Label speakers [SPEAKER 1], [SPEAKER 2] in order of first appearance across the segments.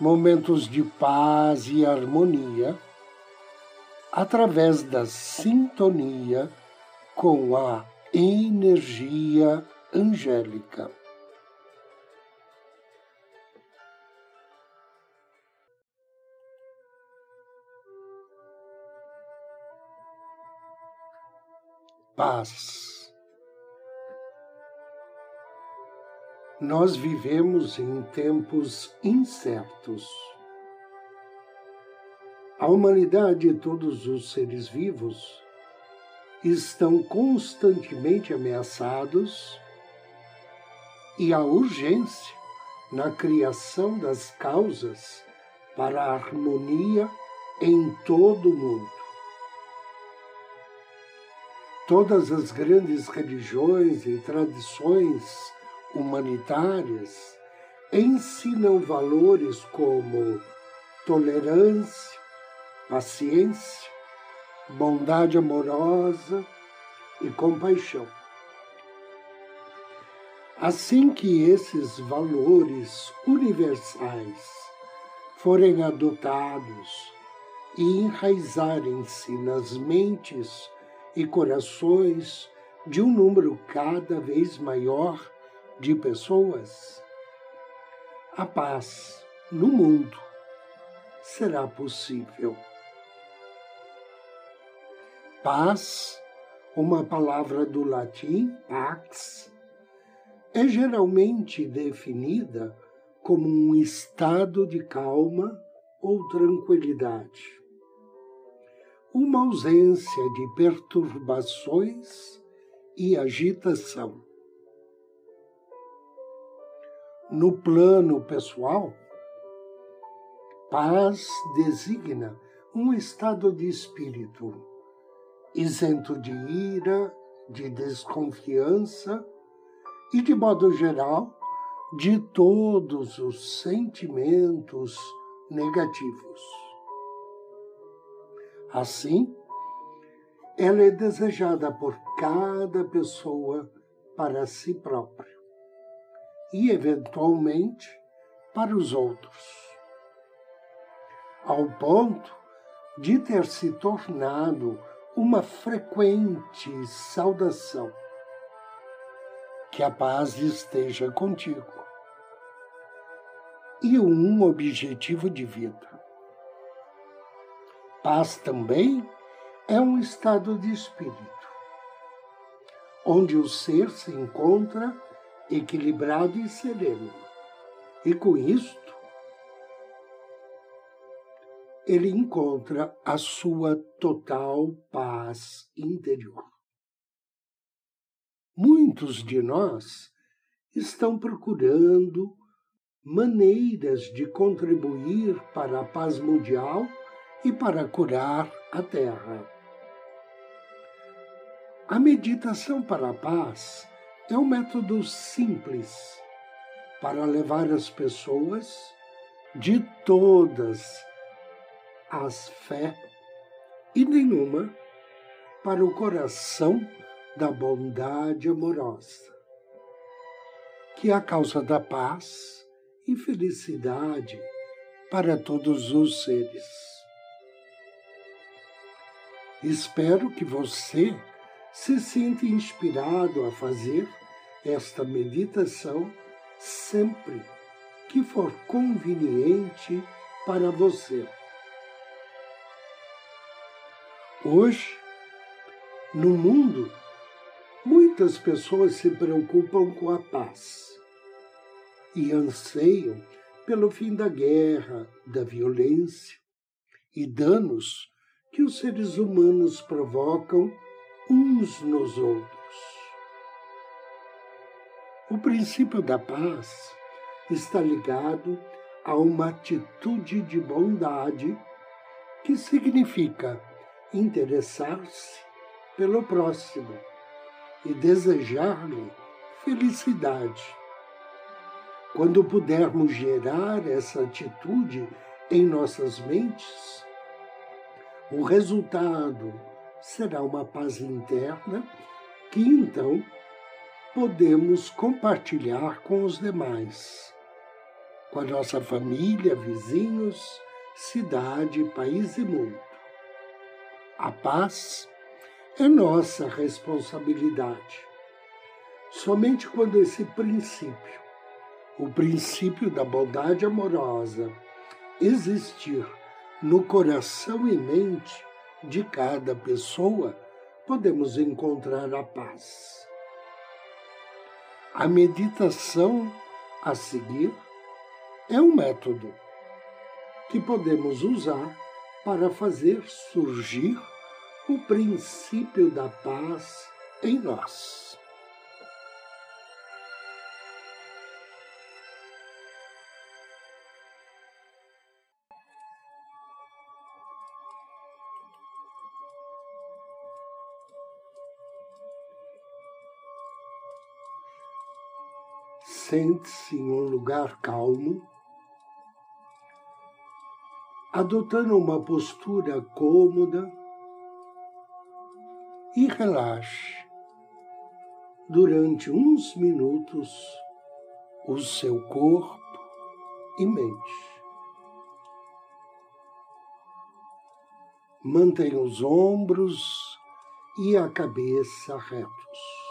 [SPEAKER 1] momentos de paz e harmonia através da sintonia com a energia angélica. Paz. Nós vivemos em tempos incertos. A humanidade e todos os seres vivos estão constantemente ameaçados e a urgência na criação das causas para a harmonia em todo o mundo. Todas as grandes religiões e tradições humanitárias ensinam valores como tolerância, paciência, bondade amorosa e compaixão. Assim que esses valores universais forem adotados e enraizarem-se nas mentes e corações de um número cada vez maior de pessoas, a paz no mundo será possível. Paz, uma palavra do latim pax, é geralmente definida como um estado de calma ou tranquilidade, uma ausência de perturbações e agitação no plano pessoal, paz designa um estado de espírito isento de ira, de desconfiança e, de modo geral, de todos os sentimentos negativos. Assim, ela é desejada por cada pessoa para si própria e, eventualmente, para os outros, ao ponto de ter se tornado uma frequente saudação. Que a paz esteja contigo. E um objetivo de vida. Paz também é um estado de espírito, onde o ser se encontra equilibrado e sereno. E com isto, ele encontra a sua total paz interior. Muitos de nós estão procurando maneiras de contribuir para a paz mundial e para curar a Terra. A meditação para a paz é um método simples para levar as pessoas de todas as fé e nenhuma para o coração da bondade amorosa, que é a causa da paz e felicidade para todos os seres. Espero que você se sinta inspirado a fazer esta meditação sempre que for conveniente para você. Hoje, no mundo, muitas pessoas se preocupam com a paz e anseiam pelo fim da guerra, da violência e danos que os seres humanos provocam uns nos outros. O princípio da paz está ligado a uma atitude de bondade que significa interessar-se pelo próximo e desejar-lhe felicidade. Quando pudermos gerar essa atitude em nossas mentes, o resultado será uma paz interna que então podemos compartilhar com os demais, com a nossa família, vizinhos, cidade, país e mundo. A paz é nossa responsabilidade. Somente quando esse princípio, o princípio da bondade amorosa, existir no coração e mente de cada pessoa, podemos encontrar a paz. A meditação a seguir é um método que podemos usar para fazer surgir o princípio da paz em nós. Sente-se em um lugar calmo, adotando uma postura cômoda e relaxe durante uns minutos o seu corpo e mente. Mantenha os ombros e a cabeça retos.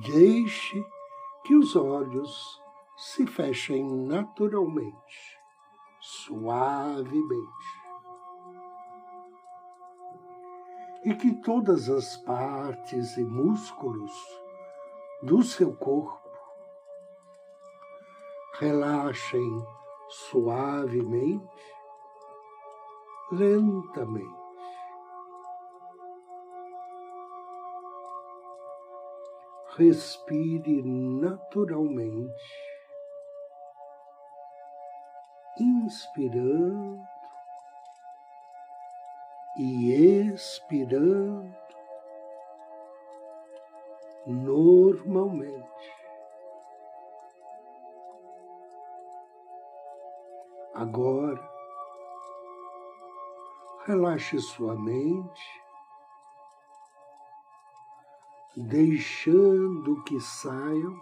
[SPEAKER 1] Deixe que os olhos se fechem naturalmente, suavemente. E que todas as partes e músculos do seu corpo relaxem suavemente, lentamente. Respire naturalmente, inspirando e expirando normalmente. Agora, relaxe sua mente deixando que saiam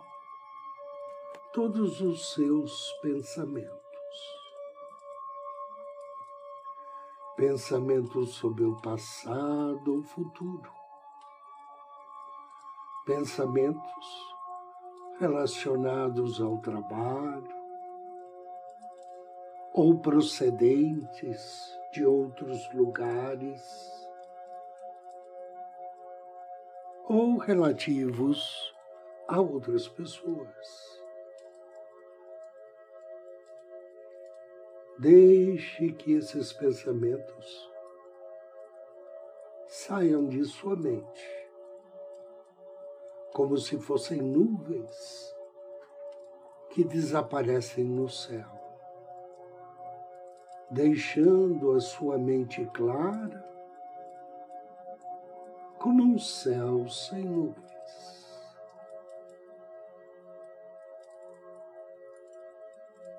[SPEAKER 1] todos os seus pensamentos. Pensamentos sobre o passado ou futuro. Pensamentos relacionados ao trabalho ou procedentes de outros lugares ou relativos a outras pessoas. Deixe que esses pensamentos saiam de sua mente, como se fossem nuvens que desaparecem no céu, deixando a sua mente clara como um céu sem nuvens.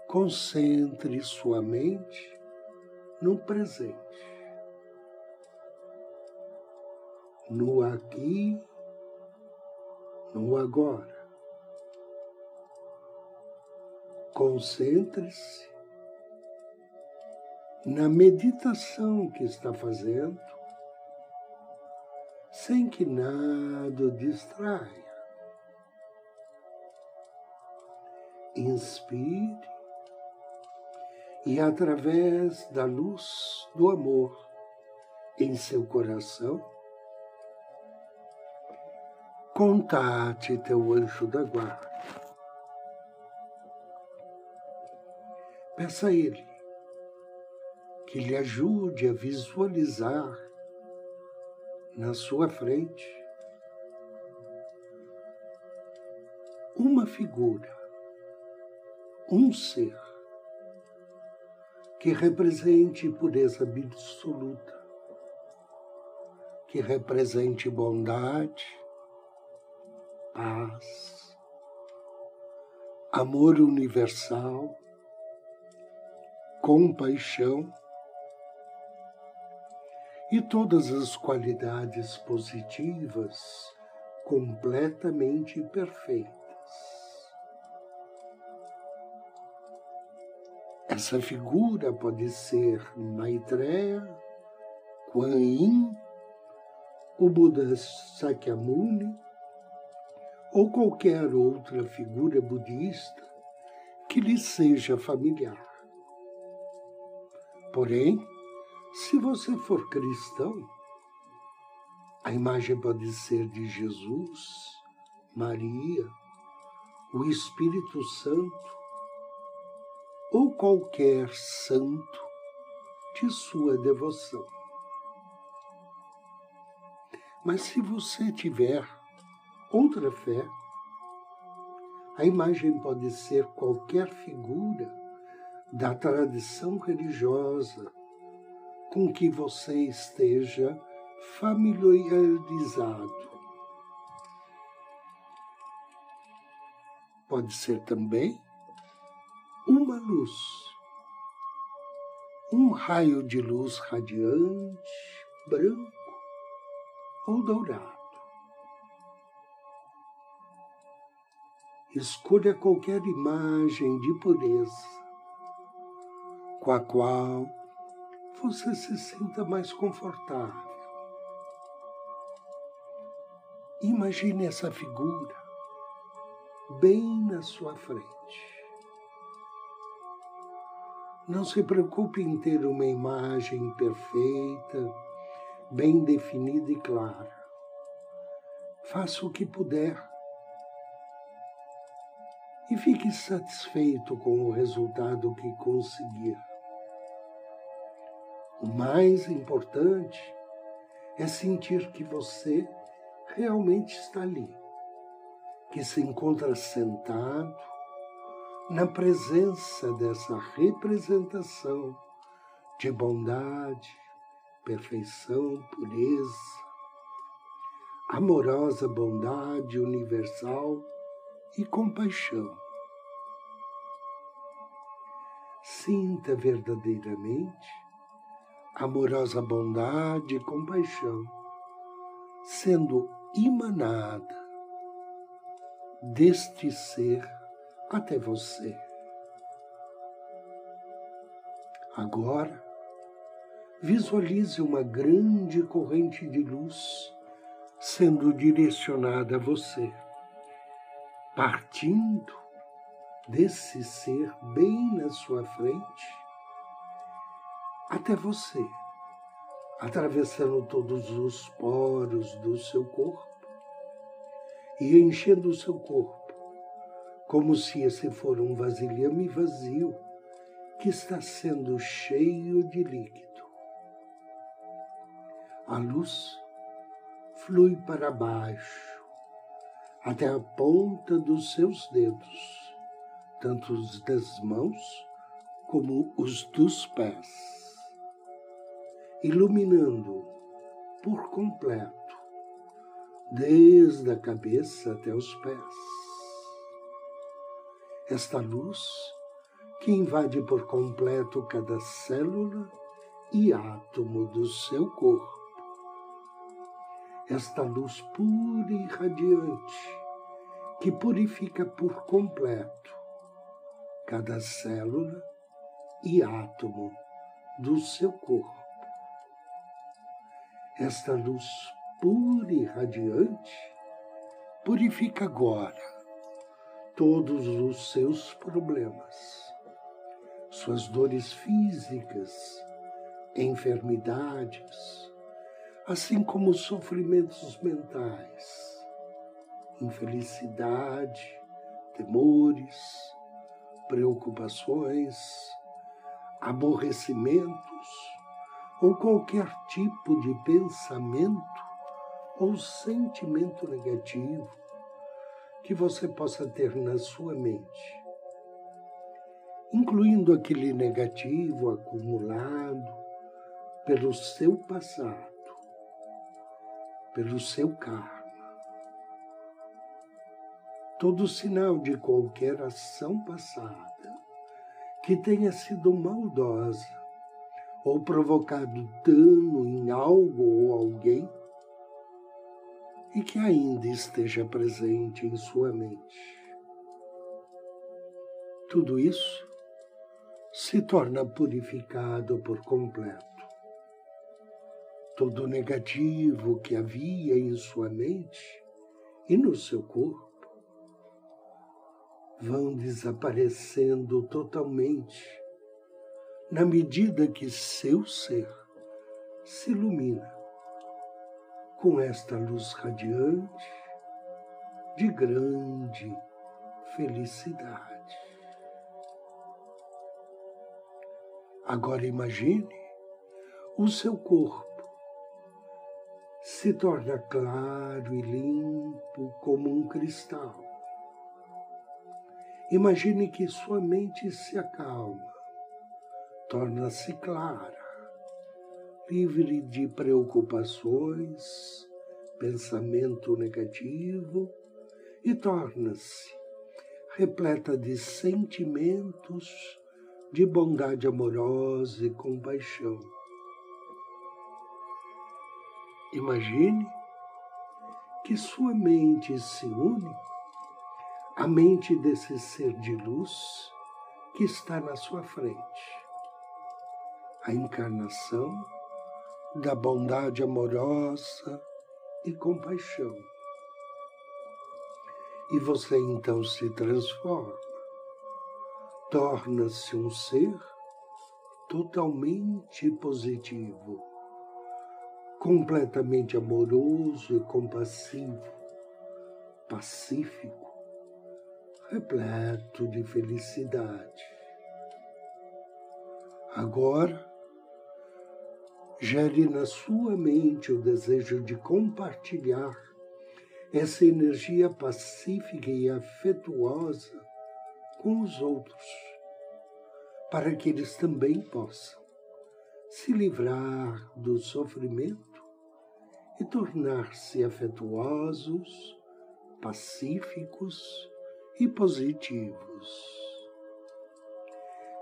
[SPEAKER 1] Concentre sua mente no presente, no aqui, no agora. Concentre-se na meditação que está fazendo sem que nada o distraia. Inspire e, através da luz do amor em seu coração, contate teu anjo da guarda. Peça a ele que lhe ajude a visualizar na sua frente uma figura, um ser que represente pureza absoluta, que represente bondade, paz, amor universal, compaixão e todas as qualidades positivas completamente perfeitas. Essa figura pode ser Maitreya, Kuan Yin, o Buda Sakyamuni ou qualquer outra figura budista que lhe seja familiar. Porém, se você for cristão, a imagem pode ser de Jesus, Maria, o Espírito Santo ou qualquer santo de sua devoção. Mas se você tiver outra fé, a imagem pode ser qualquer figura da tradição religiosa com que você esteja familiarizado. Pode ser também uma luz, um raio de luz radiante, branco ou dourado. Escolha qualquer imagem de pureza com a qual você se sinta mais confortável. Imagine essa figura bem na sua frente. Não se preocupe em ter uma imagem perfeita, bem definida e clara. Faça o que puder e fique satisfeito com o resultado que conseguir. O mais importante é sentir que você realmente está ali, que se encontra sentado na presença dessa representação de bondade, perfeição, pureza, amorosa bondade universal e compaixão. Sinta verdadeiramente amorosa bondade e compaixão sendo emanada deste ser até você. Agora, visualize uma grande corrente de luz sendo direcionada a você, partindo desse ser bem na sua frente até você, atravessando todos os poros do seu corpo e enchendo o seu corpo como se esse for um vasilhame vazio que está sendo cheio de líquido. A luz flui para baixo, até a ponta dos seus dedos, tanto os das mãos como os dos pés, iluminando por completo, desde a cabeça até os pés esta luz que invade por completo cada célula e átomo do seu corpo. Esta luz pura e radiante que purifica por completo cada célula e átomo do seu corpo. Esta luz pura e radiante purifica agora todos os seus problemas, suas dores físicas, enfermidades, assim como sofrimentos mentais, infelicidade, temores, preocupações, aborrecimentos ou qualquer tipo de pensamento ou sentimento negativo que você possa ter na sua mente, incluindo aquele negativo acumulado pelo seu passado, pelo seu karma. Todo sinal de qualquer ação passada que tenha sido maldosa ou provocado dano em algo ou alguém e que ainda esteja presente em sua mente. Tudo isso se torna purificado por completo. Todo negativo que havia em sua mente e no seu corpo vão desaparecendo totalmente na medida que seu ser se ilumina com esta luz radiante de grande felicidade. Agora imagine o seu corpo se torna claro e limpo como um cristal. Imagine que sua mente se acalma, torna-se clara, livre de preocupações, pensamento negativo e torna-se repleta de sentimentos de bondade amorosa e compaixão. Imagine que sua mente se une à mente desse ser de luz que está na sua frente. A encarnação da bondade amorosa e compaixão. E você então se transforma, torna-se um ser totalmente positivo completamente amoroso e compassivo, pacífico, repleto de felicidade. Agora, gere na sua mente o desejo de compartilhar essa energia pacífica e afetuosa com os outros, para que eles também possam se livrar do sofrimento e tornar-se afetuosos, pacíficos e positivos.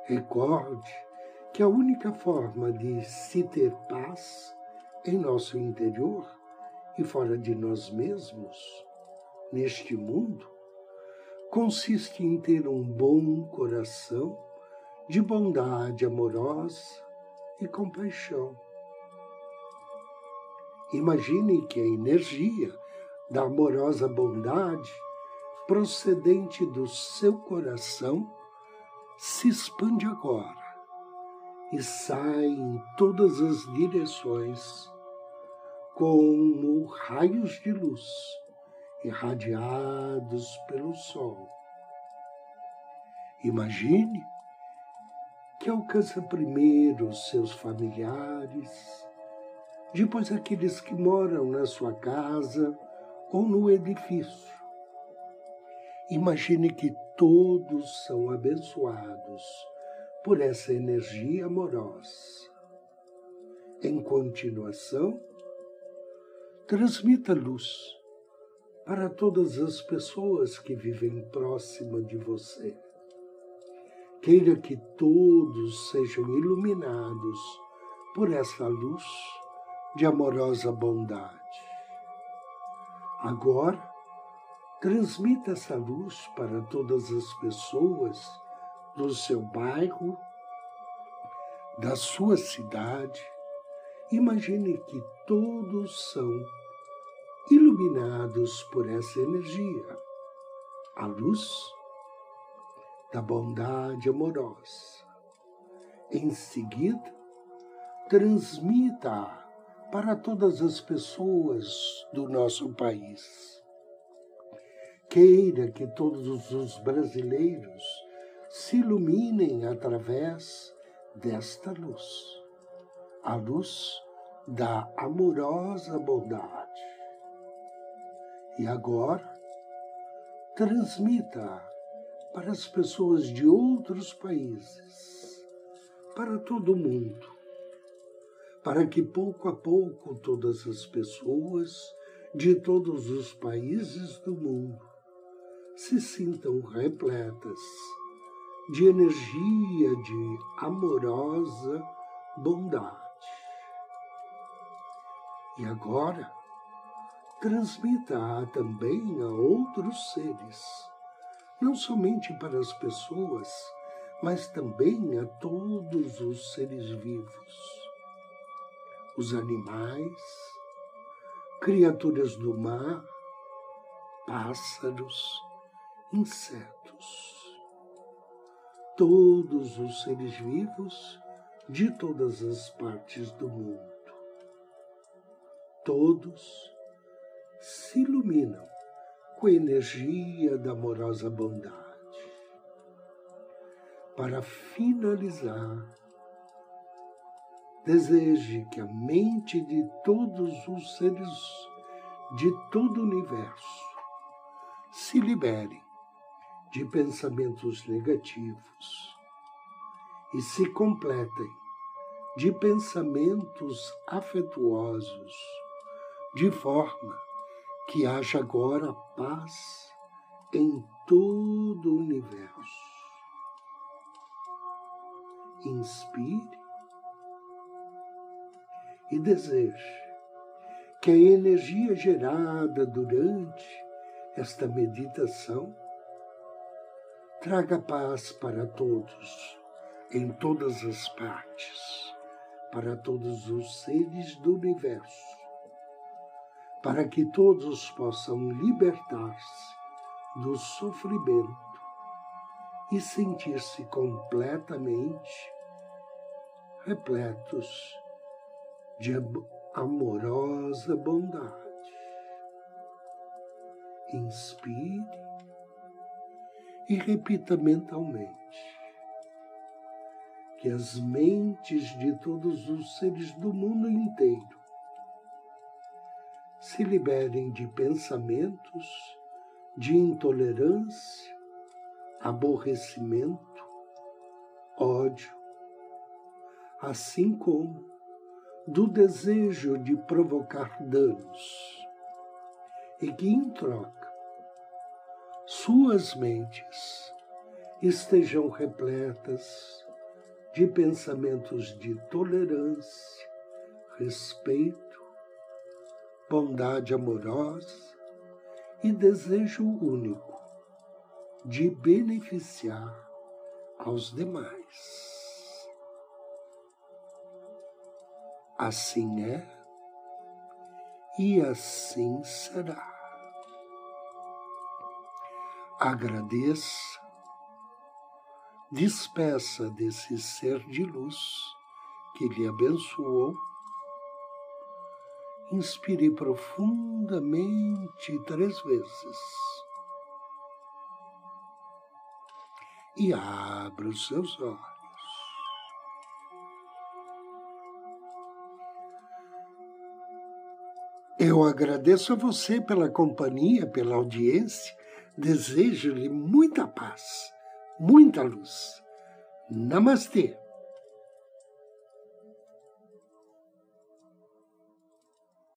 [SPEAKER 1] Recorde que a única forma de se ter paz em nosso interior e fora de nós mesmos, neste mundo, consiste em ter um bom coração de bondade amorosa e compaixão. Imagine que a energia da amorosa bondade procedente do seu coração se expande agora e sai em todas as direções como raios de luz irradiados pelo sol. Imagine que alcança primeiro os seus familiares, depois aqueles que moram na sua casa ou no edifício. Imagine que todos são abençoados por essa energia amorosa. Em continuação, transmita luz para todas as pessoas que vivem próxima de você. Queira que todos sejam iluminados por essa luz de amorosa bondade. Agora, transmita essa luz para todas as pessoas do seu bairro, da sua cidade. Imagine que todos são iluminados por essa energia, a luz da bondade amorosa. Em seguida, transmita para todas as pessoas do nosso país. Queira que todos os brasileiros se iluminem através desta luz, a luz da amorosa bondade. E agora, transmita para as pessoas de outros países, para todo mundo, para que pouco a pouco todas as pessoas de todos os países do mundo se sintam repletas de energia de amorosa bondade. E agora, transmita-a também a outros seres, não somente para as pessoas, mas também a todos os seres vivos, os animais, criaturas do mar, pássaros, insetos. Todos os seres vivos de todas as partes do mundo. Todos se iluminam com a energia da amorosa bondade. Para finalizar, deseje que a mente de todos os seres de todo o universo se libere de pensamentos negativos e se completem de pensamentos afetuosos, de forma que haja agora paz em todo o universo. Inspire e deseje que a energia gerada durante esta meditação traga paz para todos, em todas as partes, para todos os seres do universo para que todos possam libertar-se do sofrimento e sentir-se completamente repletos de amorosa bondade. Inspire e repita mentalmente que as mentes de todos os seres do mundo inteiro se liberem de pensamentos de intolerância, aborrecimento, ódio, assim como do desejo de provocar danos, e que, em troca, suas mentes estejam repletas de pensamentos de tolerância, respeito, bondade amorosa e desejo único de beneficiar aos demais. Assim é e assim será. Agradeça, despeça desse ser de luz que lhe abençoou Inspire profundamente três vezes. E abra os seus olhos. Eu agradeço a você pela companhia, pela audiência. Desejo-lhe muita paz, muita luz. Namastê.